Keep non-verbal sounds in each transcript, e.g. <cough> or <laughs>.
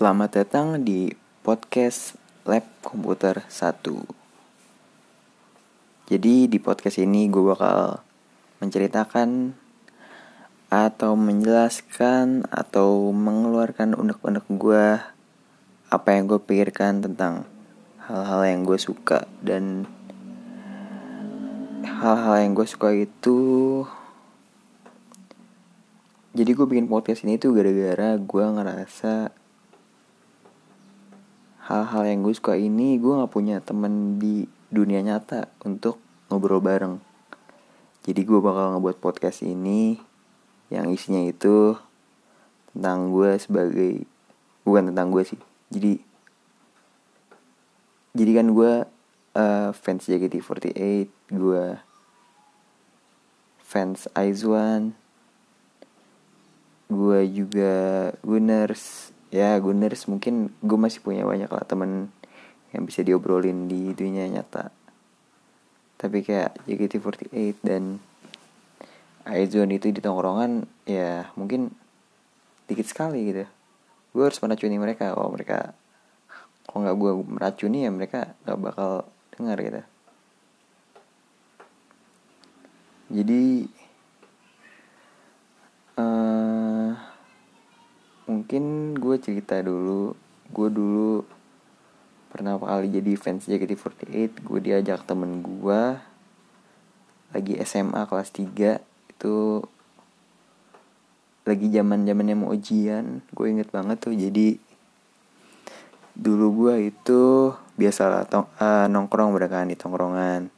Selamat datang di podcast Lab Komputer 1 Jadi di podcast ini gue bakal menceritakan Atau menjelaskan Atau mengeluarkan unek-unek gue Apa yang gue pikirkan tentang Hal-hal yang gue suka Dan Hal-hal yang gue suka itu. Jadi gue bikin podcast ini tuh gara-gara gue ngerasa hal-hal yang gue suka ini gue gak punya temen di dunia nyata untuk ngobrol bareng. Jadi gue bakal ngebuat podcast ini yang isinya itu tentang gue sebagai bukan tentang gue sih. Jadi jadi kan gue uh, fans JKT48, gue fans Aizwan, gue juga Gunners ya Gunners mungkin gue masih punya banyak lah temen yang bisa diobrolin di dunia nyata. Tapi kayak JKT48 dan Aizone itu di tongkrongan ya mungkin dikit sekali gitu. Gue harus meracuni mereka. Kalau mereka kalau nggak gue meracuni ya mereka nggak bakal dengar gitu. Jadi mungkin gue cerita dulu. Gue dulu pernah kali jadi fans JKT48 gue diajak temen gue lagi SMA kelas 3 itu lagi zaman zamannya mau ujian. Gue inget banget tuh. Jadi dulu gue itu biasalah tong uh, nongkrong kan di tongkrongan.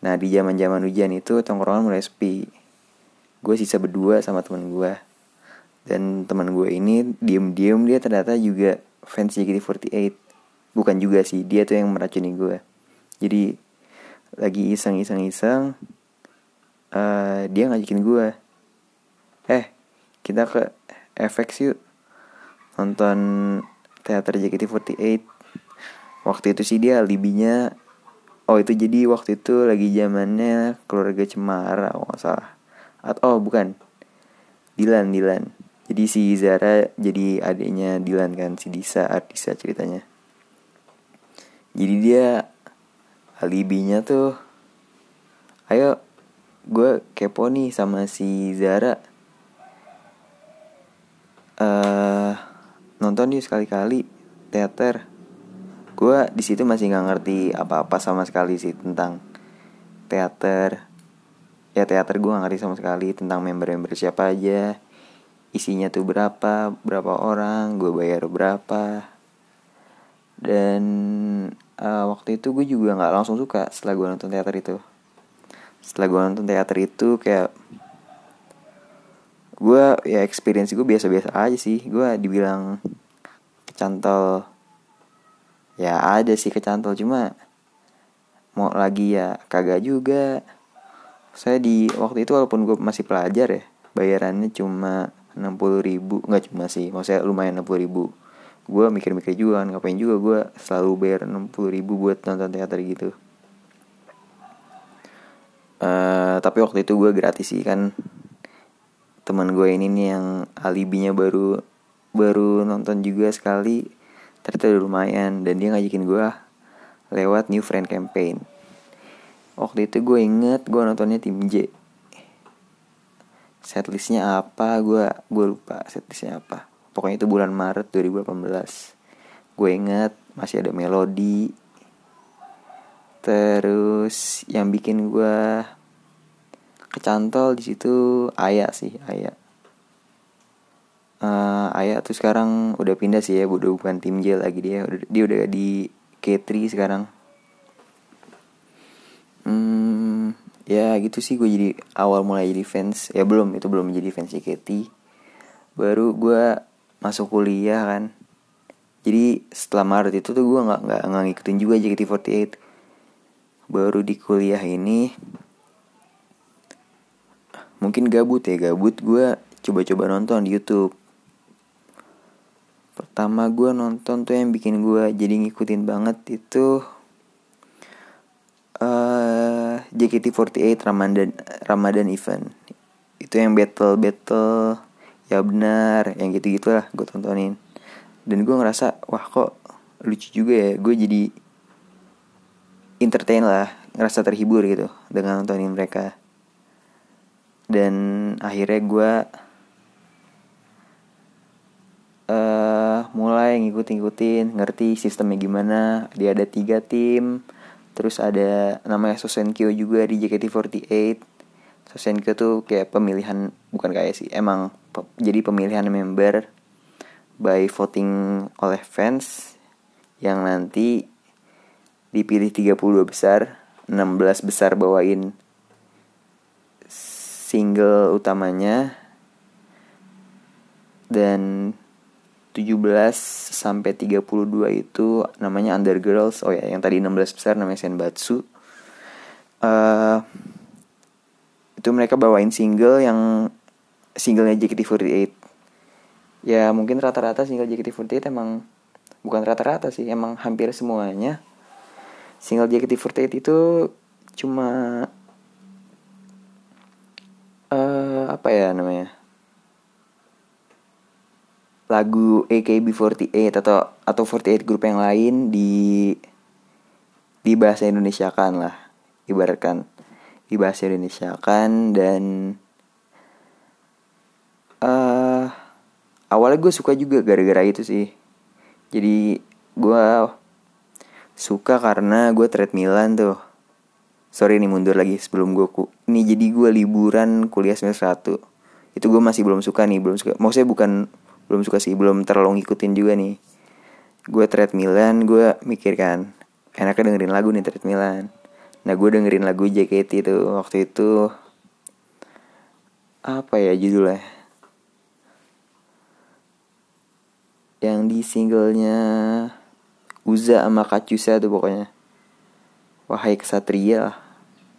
Nah di zaman zaman ujian itu tongkrongan mulai sepi. Gue sisa berdua sama temen gue dan teman gue ini diem-diem dia ternyata juga fans JKT48 bukan juga sih dia tuh yang meracuni gue. Jadi lagi iseng-iseng-iseng uh, dia ngajakin gue. Eh kita ke FX yuk. Nonton teater JKT48 waktu itu sih dia alibinya oh itu jadi waktu itu lagi zamannya keluarga Cemara oh nggak salah. Atau oh bukan. Dilan Dilan jadi si Zara jadi adiknya Dilan kan si Disa Artisa ceritanya. Jadi dia alibinya tuh ayo gue kepo nih sama si Zara. Uh, nonton yuk sekali-kali teater. Gue di situ masih nggak ngerti apa-apa sama sekali sih tentang teater. Ya teater gue gak ngerti sama sekali tentang member-member siapa aja isinya tuh berapa berapa orang gue bayar berapa. Dan uh, waktu itu gue juga nggak langsung suka setelah gue nonton teater itu. Setelah gue nonton teater itu kayak gue ya experience gue biasa-biasa aja sih. Gue dibilang kecantol. Ya ada sih kecantol cuma mau lagi ya kagak juga. Saya di waktu itu walaupun gue masih pelajar ya bayarannya cuma 60 ribu nggak cuma sih maksudnya lumayan 60 ribu. Gue mikir-mikir juga kan ngapain juga gue selalu bayar 60 ribu buat nonton teater gitu. Uh, tapi waktu itu gue gratis sih kan. Teman gue ini nih yang alibinya baru baru nonton juga sekali. Ternyata udah lumayan dan dia ngajakin gue lewat new friend campaign. Waktu itu gue inget gue nontonnya tim J setlistnya apa? Gue gue lupa setlistnya apa. Pokoknya itu bulan Maret 2018 gue inget masih ada melodi. Terus yang bikin gue kecantol di situ Ayah sih Ayah uh, Ayah tuh sekarang udah pindah sih ya udah bukan tim J lagi dia. Dia udah di K3 sekarang. Hmm, ya gitu sih gue jadi awal mulai jadi fans. Ya belum itu belum menjadi fans JKT baru gue masuk kuliah kan. Jadi setelah Maret itu tuh gue nggak nggak ngikutin juga JKT48 baru di kuliah ini mungkin gabut ya gabut. Gue coba-coba nonton di YouTube. Pertama gue nonton tuh yang bikin gue jadi ngikutin banget itu JKT48 Ramadan Ramadan event. Itu yang battle battle ya benar yang gitu gitulah gue tontonin. Dan gue ngerasa wah kok lucu juga ya gue jadi entertain lah ngerasa terhibur gitu dengan nontonin mereka. Dan akhirnya gue uh, mulai ngikut-ngikutin ngerti sistemnya gimana. Dia ada tiga tim terus ada namanya Sosenkyo juga di JKT48 Sosenkyo tuh kayak pemilihan bukan kayak sih emang pe jadi pemilihan member by voting oleh fans yang nanti dipilih 32 besar 16 besar bawain single utamanya. Dan 17 sampai 32 itu namanya Undergirls. Oh ya yang tadi 16 besar namanya Senbatsu. Uh, itu mereka bawain single yang singlenya JKT48 ya mungkin rata-rata single JKT48 emang bukan rata-rata sih emang hampir semuanya. Single JKT48 itu cuma uh, apa ya namanya lagu AKB48 atau atau 48 grup yang lain di di bahasa Indonesia kan lah ibaratkan. Di bahasa Indonesia kan dan uh, awalnya gue suka juga gara-gara itu sih. Jadi gue suka karena gue treadmillan tuh. Sorry nih mundur lagi sebelum gue ku ini jadi gue liburan kuliah semester satu. Itu gue masih belum suka nih belum suka. Maksudnya bukan belum suka sih belum terlalu ngikutin juga nih. Gue treadmillan gue mikir kan enaknya dengerin lagu nih treadmillan. Nah gue dengerin lagu JKT itu waktu itu apa ya judulnya? Yang di singlenya Uza sama Kacusa tuh pokoknya. Wahai kesatria lah.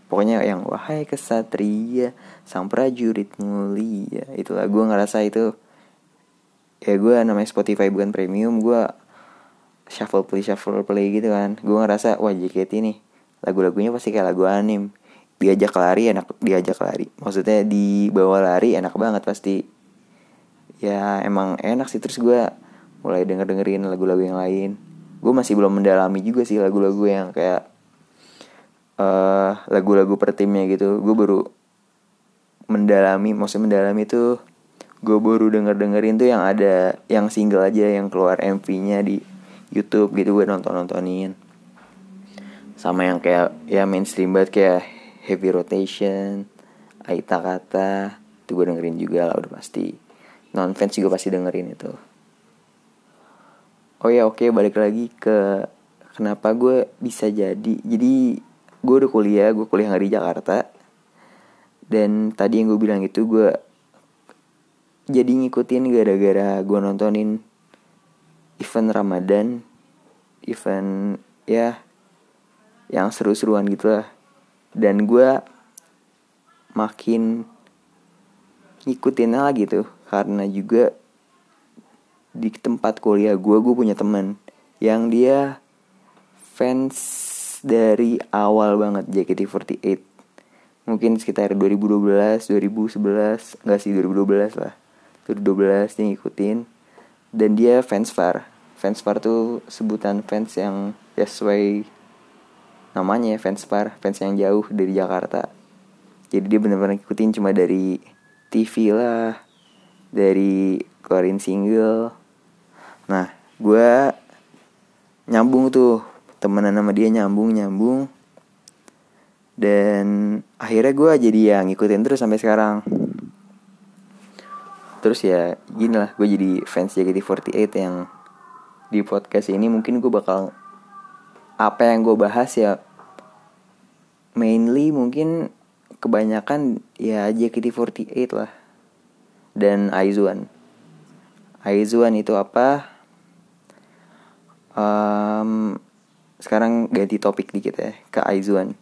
Pokoknya yang Wahai kesatria Sang prajurit mulia. Itulah gue ngerasa itu Ya gue namanya Spotify bukan premium Gue shuffle play shuffle play gitu kan. Gue ngerasa wah JKT nih Lagu-lagunya pasti kayak lagu anim. Diajak lari enak Diajak lari. Maksudnya dibawa lari enak banget pasti. Ya emang enak sih. Terus gue mulai denger dengerin lagu-lagu yang lain. Gue masih belum mendalami juga sih lagu-lagu yang kayak uh, lagu-lagu per timnya gitu. Gue baru mendalami maksudnya mendalami tuh gue baru denger dengerin tuh yang ada yang single aja yang keluar MV-nya di YouTube gitu gue nonton nontonin sama yang kayak ya mainstream banget kayak heavy rotation Aita kata itu gue dengerin juga lah udah pasti. Non fans juga pasti dengerin itu. Oh ya oke okay, balik lagi ke kenapa gue bisa jadi jadi gue udah kuliah gue kuliah di Jakarta. Dan tadi yang gue bilang itu gue jadi ngikutin gara-gara gue nontonin event Ramadan event ya yang seru-seruan gitu lah. Dan gue makin ngikutin lagi tuh karena juga di tempat kuliah gue gue punya teman yang dia fans dari awal banget JKT48 mungkin sekitar 2012 2011 enggak sih 2012 lah 2012 dia ngikutin. Dan dia fans far fans far tuh sebutan fans yang ya sesuai namanya fans far fans yang jauh dari Jakarta. Jadi dia benar-benar ngikutin cuma dari TV lah dari keluarin single. Nah gue nyambung tuh temenan sama dia nyambung nyambung. Dan akhirnya gue jadi yang ngikutin terus sampai sekarang terus ya gini lah gue jadi fans JKT48 yang di podcast ini mungkin gue bakal apa yang gue bahas ya mainly mungkin kebanyakan ya JKT48 lah. Dan Aizuan Aizuan itu apa? Um, sekarang ganti topik dikit ya ke Aizuan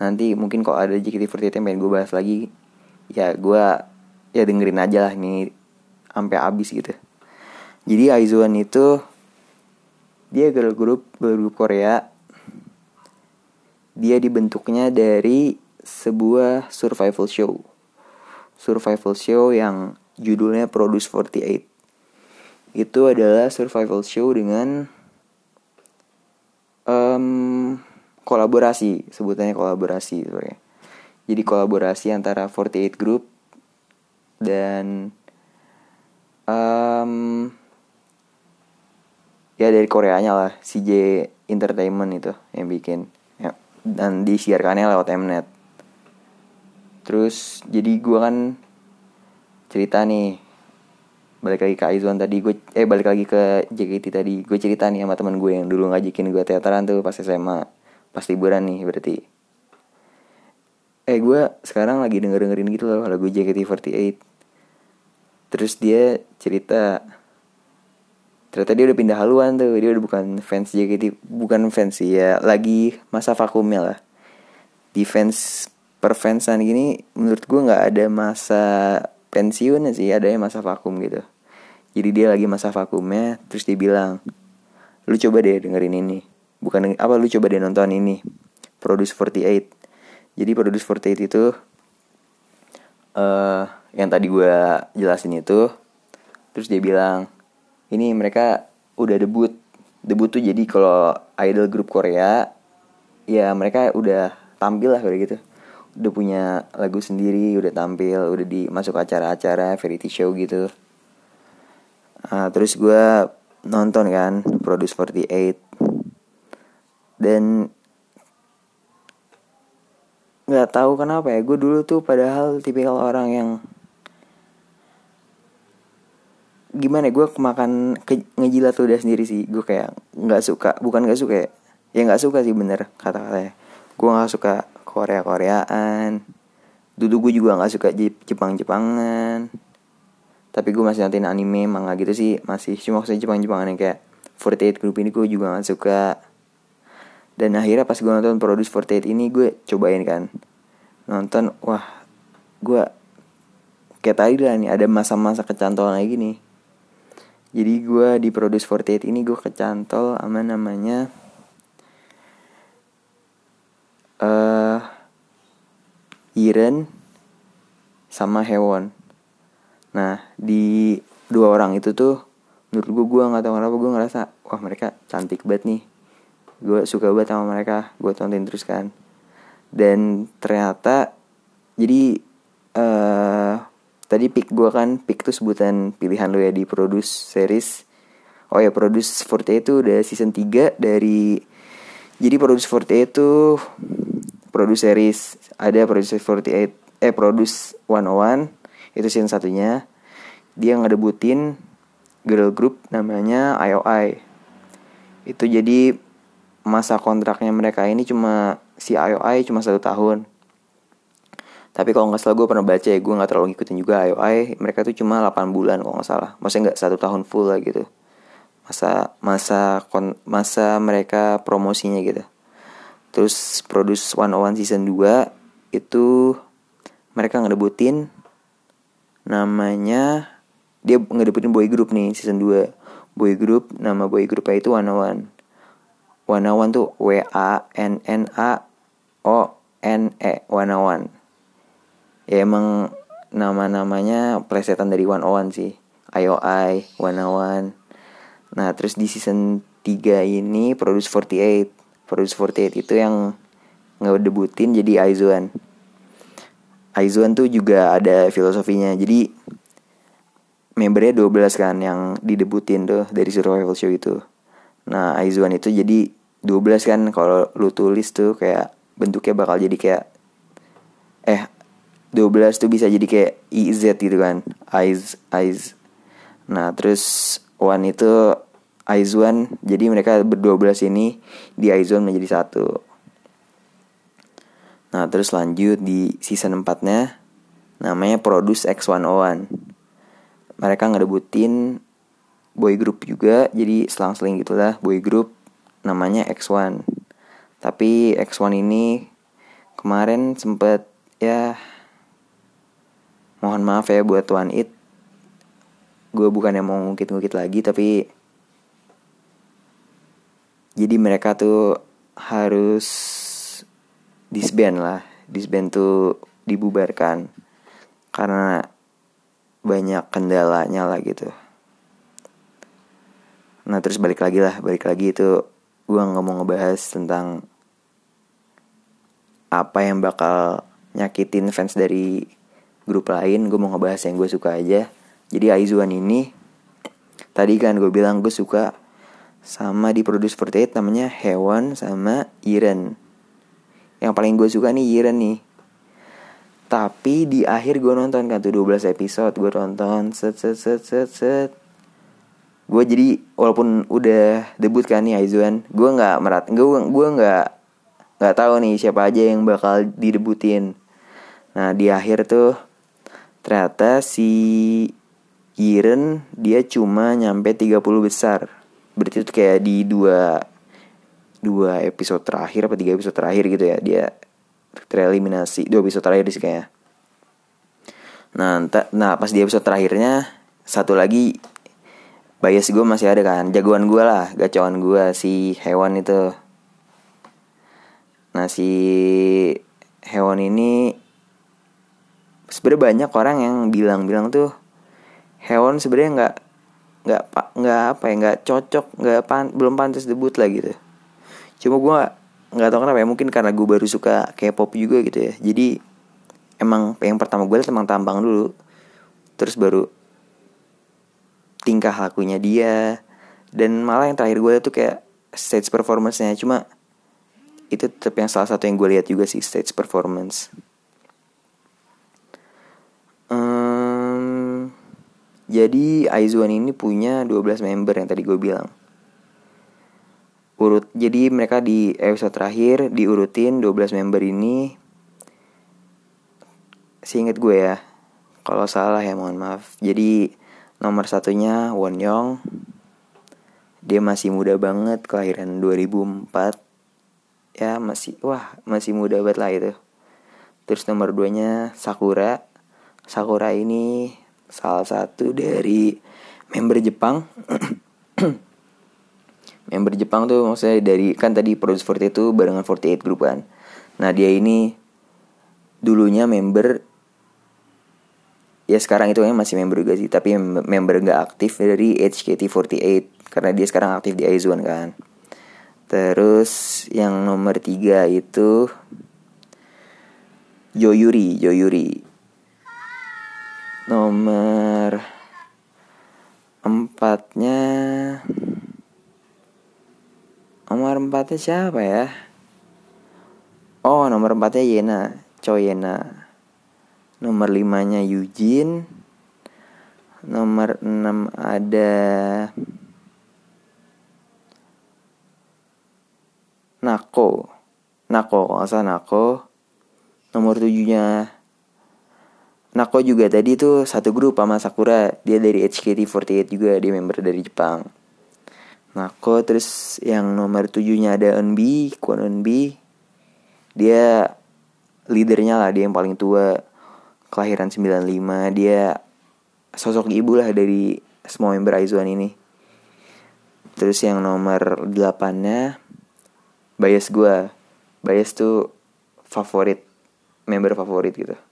nanti mungkin kalau ada JKT48 yang pengen gue bahas lagi ya gue ya dengerin aja lah nih sampai habis gitu. Jadi Aizuan itu dia girl group girl group Korea. Dia dibentuknya dari sebuah survival show. Survival show yang judulnya Produce 48 itu adalah survival show dengan um, kolaborasi. Sebutannya kolaborasi sebenarnya jadi kolaborasi antara 48 Group dan um, ya dari Koreanya lah CJ Entertainment itu yang bikin. Ya, dan disiarkannya lewat Mnet. Terus jadi gue kan cerita nih balik lagi ke Aizwan tadi gue eh balik lagi ke JKT tadi. Gue cerita nih sama teman gue yang dulu ngajakin gue teateran tuh pas SMA pas liburan nih berarti. Eh gue sekarang lagi denger dengerin gitu loh lagu JKT48 terus dia cerita ternyata dia udah pindah haluan tuh dia udah bukan fans JKT bukan fans sih ya lagi masa vakumnya lah. Di fans perfansan gini menurut gue nggak ada masa pensiun sih ada yang masa vakum gitu. Jadi dia lagi masa vakumnya terus dia bilang lu coba deh dengerin ini. Bukan apa lu coba deh nonton ini Produce 48 jadi Produce 48 itu uh, yang tadi gue jelasin itu terus dia bilang ini mereka udah debut. Debut tuh jadi kalau idol grup Korea ya mereka udah tampil lah kayak gitu. Udah punya lagu sendiri udah tampil udah dimasuk acara-acara variety show gitu. Uh, terus gue nonton kan Produce 48 dan nggak tahu kenapa ya gue dulu tuh padahal tipikal orang yang gimana ya, gue kemakan ke, ngejilat udah sendiri sih. Gue kayak nggak suka bukan nggak suka ya. Ya nggak suka sih bener kata-katanya. Gue nggak suka Korea Koreaan dulu gue juga nggak suka Jepang Jepangan tapi gue masih nonton anime manga gitu sih masih. Cuma saya Jepang Jepangan yang kayak 48 Group ini gue juga nggak suka. Dan akhirnya pas gue nonton Produce 48 ini gue cobain kan. Nonton wah gue kayak tadi lah nih ada masa-masa kecantolan lagi nih jadi gue di Produce 48 ini gue kecantol sama namanya uh, Iren sama Hewon. Nah di dua orang itu tuh menurut gue gue nggak tahu kenapa gue ngerasa wah mereka cantik banget nih. Gue suka banget sama mereka gue tonton terus kan. Dan ternyata jadi uh, tadi pick gue kan pick tuh sebutan pilihan lo ya di produce series. Oh ya produce 48 itu udah season 3 dari jadi produce 48 itu produce series. Ada produce 48 eh produce 101 itu season satunya. Dia ngedebutin girl group namanya IOI itu jadi masa kontraknya mereka ini cuma si IOI cuma satu tahun tapi kalau nggak salah gue pernah baca ya gue nggak terlalu ngikutin juga IOI mereka tuh cuma 8 bulan kalau nggak salah. Maksudnya nggak satu tahun full lah gitu. Masa masa masa mereka promosinya gitu. Terus produce one one season 2 itu mereka ngedebutin namanya dia ngedebutin boy group nih season 2 boy group nama boy groupnya itu one one one one tuh W A N N A O N E one one ya emang nama-namanya plesetan dari One One sih. IOI, One One Nah terus di season 3 ini Produce 48 Produce 48 itu yang ngedebutin jadi Aizuan. Aizuan tuh juga ada filosofinya. Jadi membernya 12 kan yang didebutin tuh dari survival show itu. Nah Aizuan itu jadi 12 kan kalau lu tulis tuh kayak bentuknya bakal jadi kayak 12 tuh bisa jadi kayak IZ gitu kan. Eyes Eyes. Nah terus One itu Aizwan Jadi mereka berdua belas ini Di Aizwan menjadi satu. Nah terus lanjut di season 4 nya Namanya Produce X101 Mereka ngedebutin Boy group juga. Jadi selang-seling gitulah Boy group Namanya X1 Tapi X1 ini Kemarin sempet Ya mohon maaf ya buat Tuan It. Gue bukan yang mau ngungkit-ngungkit lagi tapi jadi mereka tuh harus disband lah. Disband tuh dibubarkan karena banyak kendalanya lah gitu. Nah terus balik lagi lah balik lagi itu gue nggak mau ngebahas tentang apa yang bakal nyakitin fans dari grup lain gue mau ngebahas yang gue suka aja. Jadi Aizuan ini tadi kan gue bilang gue suka sama di Produce 48 namanya Hewan sama Iren. Yang paling gue suka nih Iren nih. Tapi di akhir gue nonton kan tuh 12 episode gue tonton set set set set set. Gue jadi walaupun udah debut kan nih Aizuan gue nggak merat gue gue nggak nggak tahu nih siapa aja yang bakal didebutin. Nah di akhir tuh ternyata si Iren dia cuma nyampe 30 besar. Berarti itu kayak di dua dua episode terakhir apa tiga episode terakhir gitu ya dia tereliminasi. Dua episode terakhir sih kayaknya. Nah nah pas di episode terakhirnya satu lagi bias gue masih ada kan jagoan gue lah gacauan gue si hewan itu. Nah si hewan ini sebenarnya banyak orang yang bilang-bilang tuh hewan sebenarnya nggak nggak nggak apa ya nggak cocok nggak pan belum pantas debut lah gitu. Cuma gue nggak tahu kenapa ya mungkin karena gue baru suka K-pop juga gitu ya. Jadi emang yang pertama gue liat emang tampang dulu terus baru tingkah lakunya dia dan malah yang terakhir gue tuh kayak stage performance-nya. Cuma itu tetap yang salah satu yang gue lihat juga sih stage performance Jadi Aizuan ini punya 12 member yang tadi gue bilang. Urut jadi mereka di episode terakhir diurutin 12 member ini. Seinget gue ya. Kalau salah ya mohon maaf. Jadi nomor satunya Won Young. Dia masih muda banget, kelahiran 2004. Ya masih, wah masih muda banget lah itu. Terus nomor duanya Sakura. Sakura ini salah satu dari member Jepang. <clears throat> Member Jepang tuh maksudnya dari kan tadi Produce 40 itu barengan 48 Group kan nah dia ini dulunya member ya sekarang itu masih member juga sih tapi member nggak aktif dari HKT48 karena dia sekarang aktif di Aizuan kan. Terus yang nomor tiga itu Joyuri Joyuri nomor empatnya nomor empatnya siapa ya? Oh nomor empatnya Yena Yena. Nomor limanya Eugene nomor enam ada Nako. Nako kalau salah Nako. Nomor tujuhnya Nako juga tadi tuh satu grup sama Sakura. Dia dari HKT48 juga Dia member dari Jepang. Nako terus yang nomor tujuhnya ada Eunbi Kwon Eunbi Dia leadernya lah Dia yang paling tua. Kelahiran 95 Dia sosok ibu lah dari semua member Aizuan ini. Terus yang nomor 8 nya Bias gue Bias tuh favorit Member favorit gitu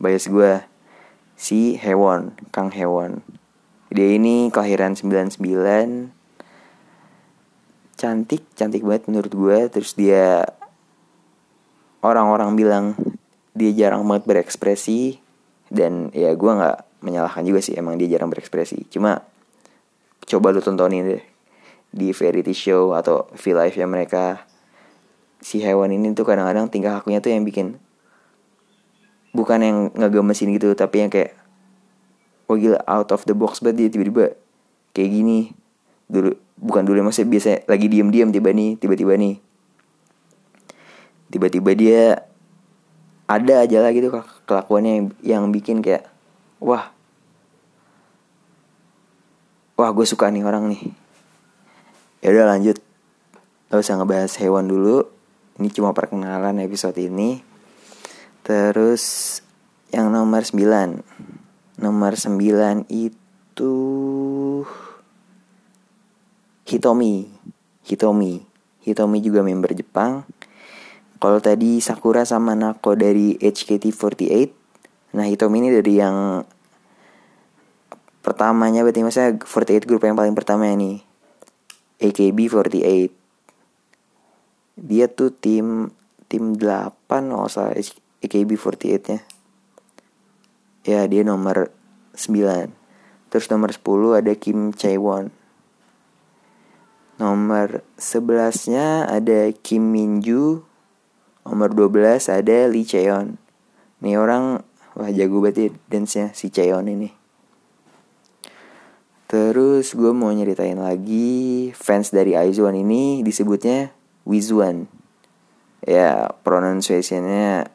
bias gue si Hewon Kang Hewon. Dia ini kelahiran 99 cantik cantik banget menurut gue terus dia orang-orang bilang dia jarang banget berekspresi. Dan ya gue nggak menyalahkan juga sih emang dia jarang berekspresi. Cuma coba lu tontonin deh di variety show atau V live ya mereka. Si hewan ini tuh kadang-kadang tingkah lakunya tuh yang bikin bukan yang ngegemesin gitu tapi yang kayak oh gila out of the box banget dia tiba-tiba kayak gini. Dulu bukan dulu maksudnya biasa lagi diem-diem tiba nih tiba-tiba nih. Tiba-tiba dia ada aja lah gitu kelakuannya yang, yang bikin kayak wah wah gue suka nih orang nih. Ya udah lanjut. Gak usah ngebahas hewan dulu. Ini cuma perkenalan episode ini Terus yang nomor 9 Nomor 9 itu Hitomi. Hitomi. Hitomi juga member Jepang. Kalau tadi Sakura sama Nako dari HKT48 Nah Hitomi ini dari yang Pertamanya berarti maksudnya 48 grup yang paling pertama ini. AKB48 dia tuh tim tim 8 oh salah AKB48 nya. Ya dia nomor 9 terus nomor 10 ada Kim Chaewon. Nomor 11 nya ada Kim Minju. Nomor 12 ada Lee Cheon nih orang wah jago banget ya dance nya si Cheon ini. Terus gue mau nyeritain lagi fans dari Aizuan ini disebutnya Wizuan. Ya pronunciationnya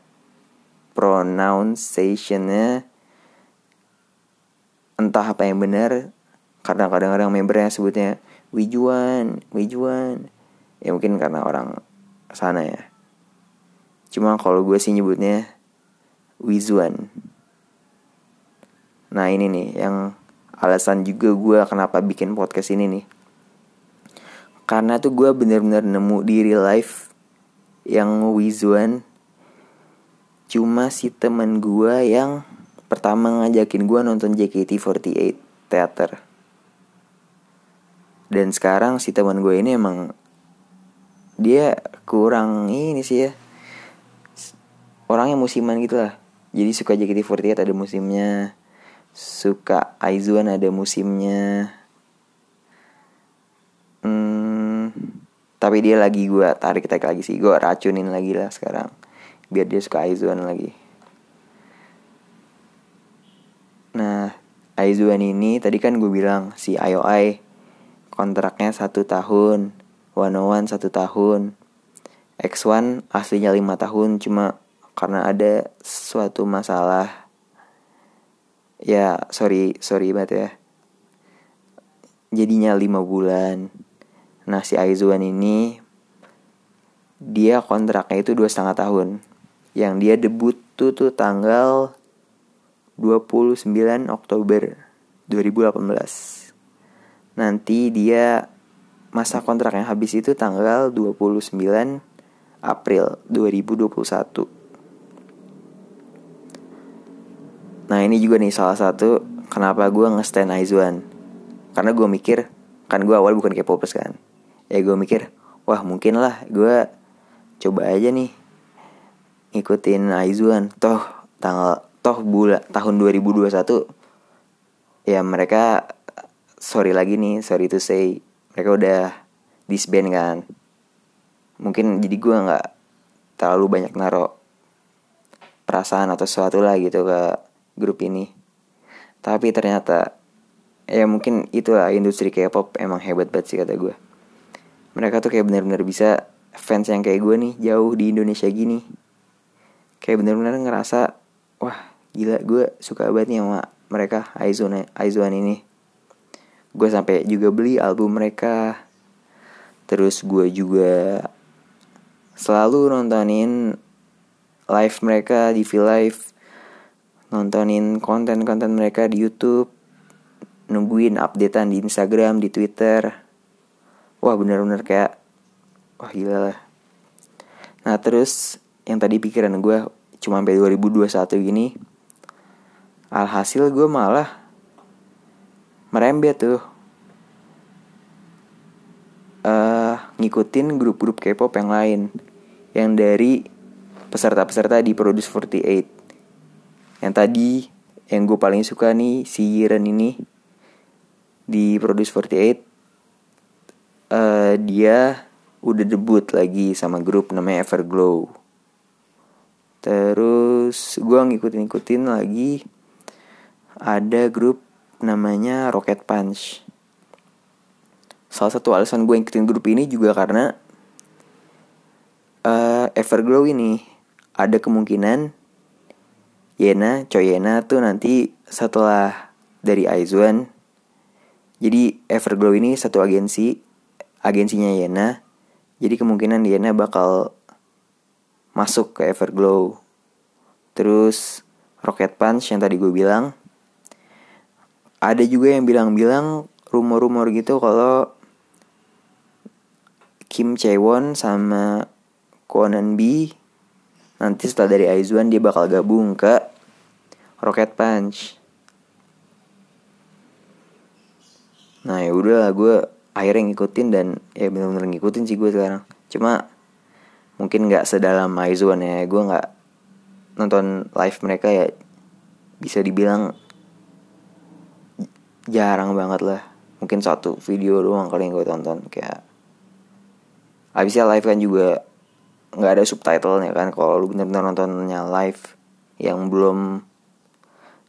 pronunciationnya entah apa yang benar karena kadang-kadang membernya sebutnya Wijuan, Wijuan. Ya mungkin karena orang sana ya. Cuma kalau gue sih nyebutnya Wizuan. Nah ini nih yang alasan juga gue kenapa bikin podcast ini nih karena tuh gue bener-bener nemu di real life yang Wizuan cuma si temen gue yang pertama ngajakin gue nonton JKT48 teater. Dan sekarang si teman gue ini emang dia kurang ini sih ya. Orangnya musiman gitu lah. Jadi suka JKT48 ada musimnya. Suka Aizuan ada musimnya. Hmm, tapi dia lagi gue tarik tarik lagi sih. Gue racunin lagi lah sekarang biar dia suka Aizuan lagi. Nah Aizuan ini tadi kan gue bilang si IOI kontraknya satu tahun One One satu tahun. X1 aslinya lima tahun cuma karena ada suatu masalah. Ya sorry sorry banget ya. Jadinya lima bulan. Nah si Aizuan ini dia kontraknya itu dua setengah tahun yang dia debut tuh tuh tanggal 29 Oktober 2018 nanti dia masa kontraknya habis itu tanggal 29 April 2021 Nah ini juga nih salah satu kenapa gue nge-stand Aizuan Karena gue mikir, kan gue awal bukan K-popers kan. Ya gue mikir, wah mungkin lah gue coba aja nih Ngikutin Aizuan Toh tanggal, toh bulan tahun 2021 Ya mereka, sorry lagi nih, sorry to say Mereka udah disband kan. Mungkin jadi gue gak terlalu banyak naro perasaan atau sesuatu lah gitu ke grup ini. Tapi ternyata ya mungkin itulah industri K-pop emang hebat banget sih kata gue mereka tuh kayak benar-benar bisa fans yang kayak gue nih jauh di Indonesia gini kayak benar-benar ngerasa wah gila gue suka banget nih sama mereka Aizuan Aizuan ini gue sampai juga beli album mereka terus gue juga selalu nontonin live mereka di V Live nontonin konten-konten mereka di YouTube, nungguin updatean di Instagram, di Twitter. Wah bener-bener kayak, wah gila lah. Nah terus yang tadi pikiran gue cuma sampai 2021 gini, alhasil gue malah merembet tuh. Uh, ngikutin grup-grup K-pop yang lain. Yang dari peserta-peserta di Produce 48 yang tadi yang gue paling suka nih si Yiren ini di Produce 48 uh, eh, dia udah debut lagi sama grup namanya Everglow terus gue ngikutin-ngikutin lagi ada grup namanya Rocket Punch salah satu alasan gue ngikutin grup ini juga karena uh, Everglow ini ada kemungkinan Yena, Choyena tuh nanti setelah dari Aizuan. Jadi Everglow ini satu agensi, agensinya Yena. Jadi kemungkinan Yena bakal masuk ke Everglow. Terus Rocket Punch yang tadi gue bilang. Ada juga yang bilang-bilang rumor-rumor gitu kalau Kim Chaewon sama Kwon B nanti setelah dari Aizuan dia bakal gabung ke Rocket Punch nah ya udahlah gue akhirnya ngikutin dan ya bener-bener ngikutin sih gue sekarang cuma mungkin nggak sedalam Aizuan ya. Gue nggak nonton live mereka ya bisa dibilang jarang banget lah. Mungkin satu video doang kali yang gue tonton kayak abisnya live kan juga nggak ada subtitlenya kan. Kalau lu bener-bener nontonnya live yang belum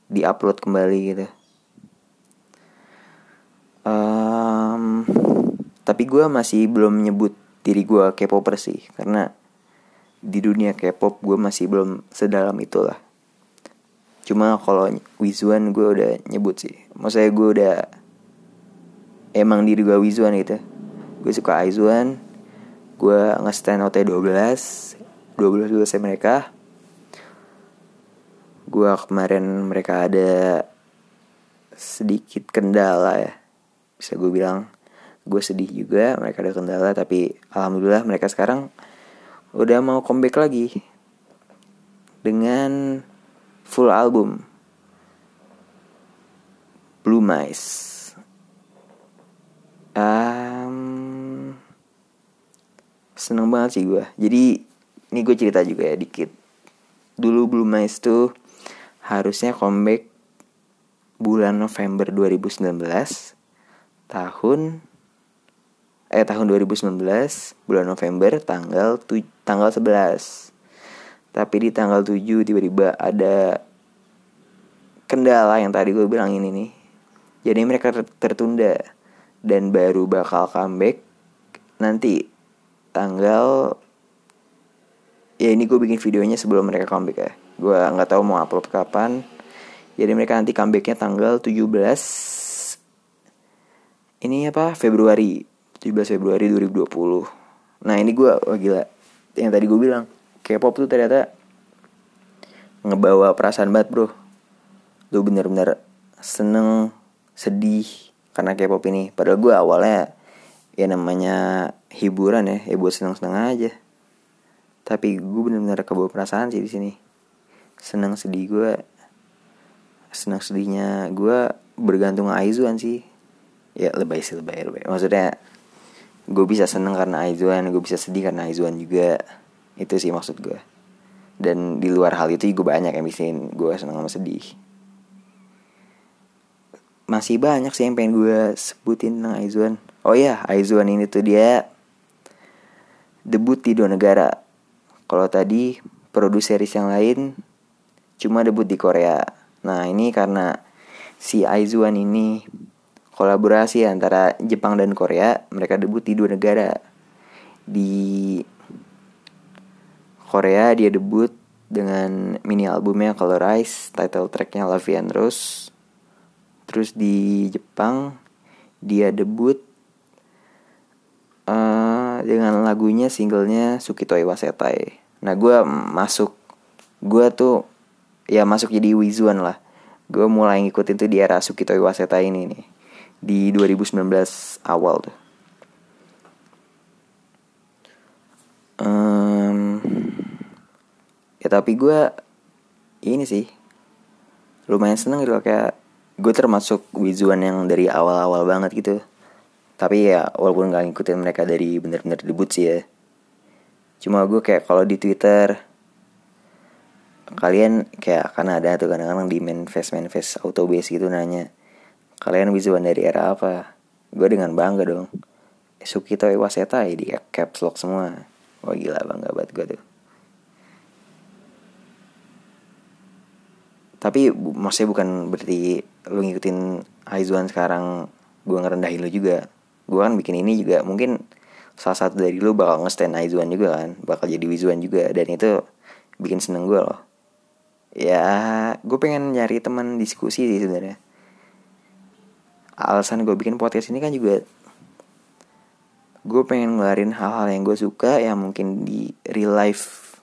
diupload kembali gitu. Um, tapi gue masih belum nyebut diri gue K-popper sih karena di dunia K-pop gue masih belum sedalam itulah. Cuma kalau Wizuan gue udah nyebut sih maksudnya gue udah emang diri gue Wizuan gitu gue suka Aizuan gue nge-stand OT 12 12 dulu saya mereka. Gue kemarin mereka ada sedikit kendala ya bisa gue bilang gue sedih juga mereka ada kendala tapi alhamdulillah mereka sekarang udah mau comeback lagi dengan full album. Blue Mice. Um, seneng banget sih gue jadi ini gue cerita juga ya dikit. Dulu Blue Mice tuh harusnya comeback bulan November 2019 tahun eh tahun 2019 bulan November tanggal tu, tanggal 11 tapi di tanggal 7 tiba-tiba ada kendala yang tadi gue bilang ini nih. Jadi mereka tertunda dan baru bakal comeback nanti tanggal ya ini gue bikin videonya sebelum mereka comeback ya. Gue nggak tahu mau upload kapan. Jadi mereka nanti comebacknya tanggal 17 ini apa Februari 17 Februari 2020 nah ini gue wah gila. Yang tadi gue bilang K-pop tuh ternyata ngebawa perasaan banget bro. Lu bener-bener seneng sedih karena K-pop ini. Padahal gue awalnya ya namanya hiburan ya ya buat seneng-seneng aja. Tapi gue bener-bener kebawa perasaan sih di sini. Senang sedih gue senang sedihnya gue bergantung Aizuan sih. Ya lebay sih lebay lebay. Maksudnya gue bisa seneng karena Aizuan gue bisa sedih karena Aizuan juga. Itu sih maksud gue dan di luar hal itu gue banyak yang bikin gue seneng sama sedih. Masih banyak sih yang pengen gue sebutin tentang Aizuan oh ya Aizuan ini tuh dia debut di dua negara. Kalau tadi produseris yang lain cuma debut di Korea. Nah ini karena si Aizuan ini kolaborasi antara Jepang dan Korea, mereka debut di dua negara. Di Korea dia debut dengan mini albumnya Colorize, title tracknya Love and Rose. Terus di Jepang dia debut uh, dengan lagunya singlenya Sukitoi Wasetai. Nah gue masuk, gue tuh ya masuk jadi Wizuan lah gue mulai ngikutin tuh di era Sukito Iwaseta ini nih di 2019 awal tuh. Um, ya tapi gue ini sih lumayan seneng gitu kayak gue termasuk Wizuan yang dari awal-awal banget gitu. Tapi ya walaupun gak ngikutin mereka dari bener-bener debut sih ya. Cuma gue kayak kalau di Twitter kalian kayak karena ada tuh kadang-kadang di manifest manifest auto base gitu nanya kalian wisuan dari era apa? Gue dengan bangga dong. Sukito Iwaseta di caps lock semua. Wah gila bangga banget gue tuh. Tapi maksudnya bukan berarti lu ngikutin Aizuan sekarang gue ngerendahin lu juga. Gue kan bikin ini juga mungkin salah satu dari lu bakal nge-stand Aizuan juga kan? Bakal jadi Wizuan juga dan itu bikin seneng gue loh. Ya gue pengen nyari teman diskusi sih sebenarnya alasan gue bikin podcast ini kan juga gue pengen ngeluarin hal-hal yang gue suka yang mungkin di real life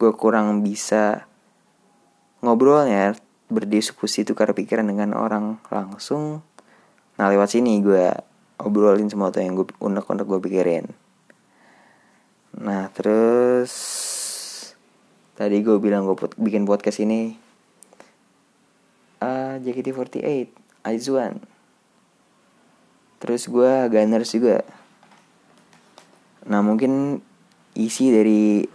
gue kurang bisa ngobrolnya berdiskusi tukar pikiran dengan orang langsung. Nah lewat sini gue obrolin semua tuh yang gue unek-unek gue pikirin. Nah terus Tadi gue bilang gue bikin podcast ini uh, JKT48 Aizuan. Terus gue Gunners juga. Nah mungkin isi dari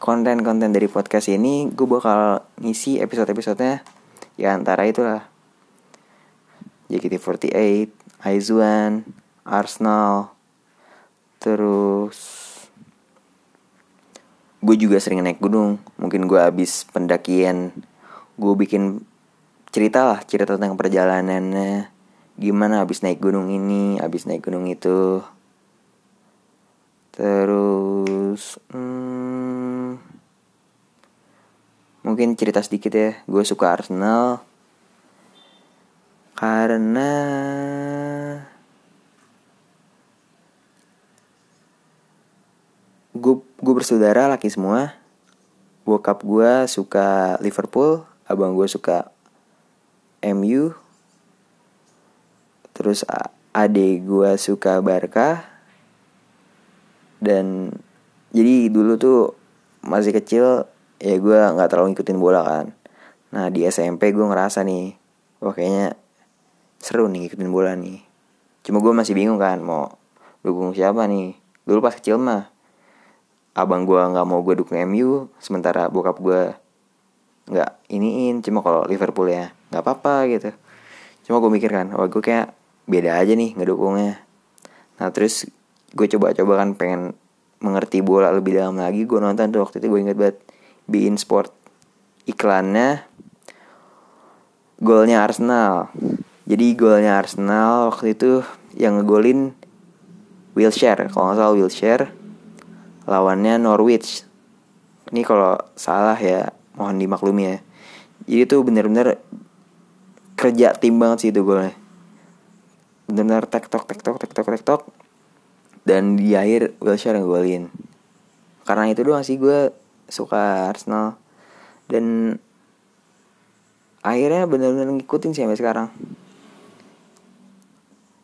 konten-konten dari podcast ini gue bakal ngisi episode-episodenya. Ya antara itulah. JKT48, Aizuan, Arsenal, terus gue juga sering naik gunung. Mungkin gue habis pendakian gue bikin cerita lah cerita tentang perjalanannya. Gimana habis naik gunung ini habis naik gunung itu. Terus hmm, mungkin cerita sedikit ya. Gue suka Arsenal. Karena gue gue bersaudara laki semua. Bokap gue suka Liverpool abang gue suka MU terus adik gue suka Barca. Dan jadi dulu tuh masih kecil ya gue nggak terlalu ngikutin bola kan. Nah di SMP gue ngerasa nih wah kayaknya seru nih ngikutin bola nih. Cuma gue masih bingung kan mau dukung siapa nih. Dulu pas kecil mah abang gue nggak mau gue dukung MU sementara bokap gue nggak iniin. Cuma kalau Liverpool ya nggak apa-apa gitu. Cuma gue mikir kan wah gue kayak beda aja nih ngedukungnya. Nah terus gue coba-coba kan pengen mengerti bola lebih dalam lagi gue nonton tuh waktu itu gue inget banget Bein Sport iklannya golnya Arsenal. Jadi golnya Arsenal waktu itu yang ngegolin Wilshere kalau nggak salah Wilshere lawannya Norwich. Ini kalau salah ya mohon dimaklumi ya. Jadi tuh bener-bener kerja tim banget sih itu golnya. Bener-bener tektok tektok tektok tektok. Dan di akhir Wilshere yang golin karena itu doang sih gue suka Arsenal. Dan akhirnya bener-bener ngikutin sih sampai sekarang.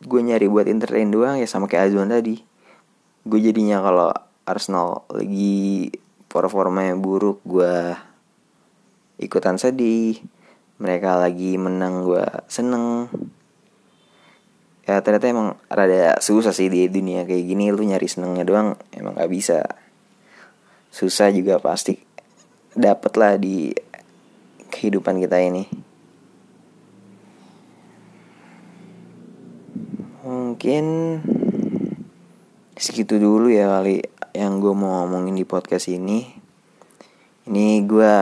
Gue nyari buat entertain doang ya sama kayak Azwan tadi. Gue jadinya kalau Arsenal lagi performa yang buruk gue ikutan sedih mereka lagi menang gue seneng. Ya ternyata emang rada susah sih di dunia kayak gini lu nyari senengnya doang emang gak bisa. Susah juga pasti dapet lah di kehidupan kita ini. Mungkin segitu dulu ya kali yang gue mau ngomongin di podcast ini. Ini gue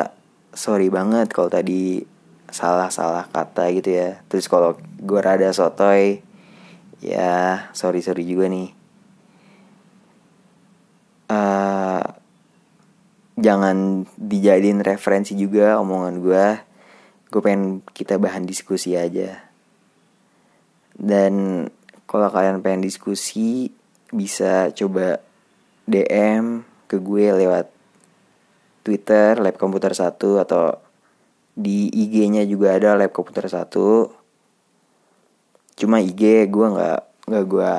sorry banget kalau tadi salah-salah kata gitu ya. Terus kalau gue rada sotoy ya sorry sorry juga nih. Uh, jangan dijadiin referensi juga omongan gue gue pengen kita bahan diskusi aja. Dan kalau kalian pengen diskusi bisa coba DM ke gue lewat Twitter lab komputer satu atau di IG-nya juga ada lab komputer satu. Cuma IG gue nggak nggak gue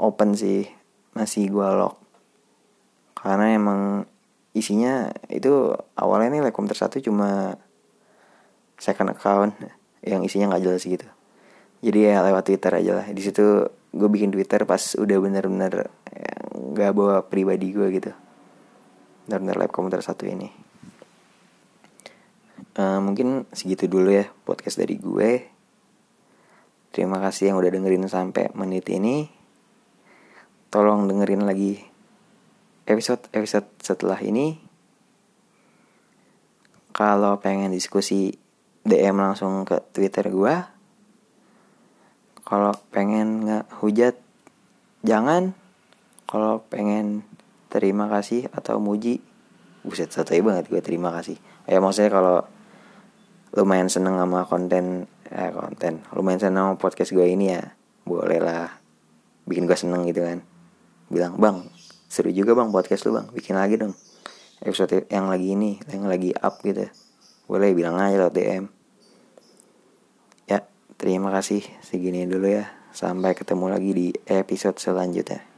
open sih. Masih gue lock. Karena emang isinya itu awalnya nih lab komputer satu cuma second account <laughs> yang isinya nggak jelas gitu. Jadi ya lewat Twitter aja lah. Di situ gue bikin Twitter pas udah bener-bener nggak ya, bawa pribadi gue gitu. Bener-bener lab komputer satu ini uh, mungkin segitu dulu ya podcast dari gue Terima kasih yang udah dengerin sampai menit ini. Tolong dengerin lagi episode-episode setelah ini. Kalau pengen diskusi DM langsung ke Twitter gue. Kalau pengen nggak hujat, jangan. Kalau pengen terima kasih atau muji, buset satu banget gue terima kasih. Ya maksudnya kalau lumayan seneng sama konten eh, konten. Lumayan seneng sama podcast gue ini ya. Boleh lah bikin gue seneng gitu kan. Bilang bang seru juga bang podcast lu bang. Bikin lagi dong episode yang lagi ini yang lagi up gitu. Boleh bilang aja lo DM ya terima kasih. Segini dulu ya. Sampai ketemu lagi di episode selanjutnya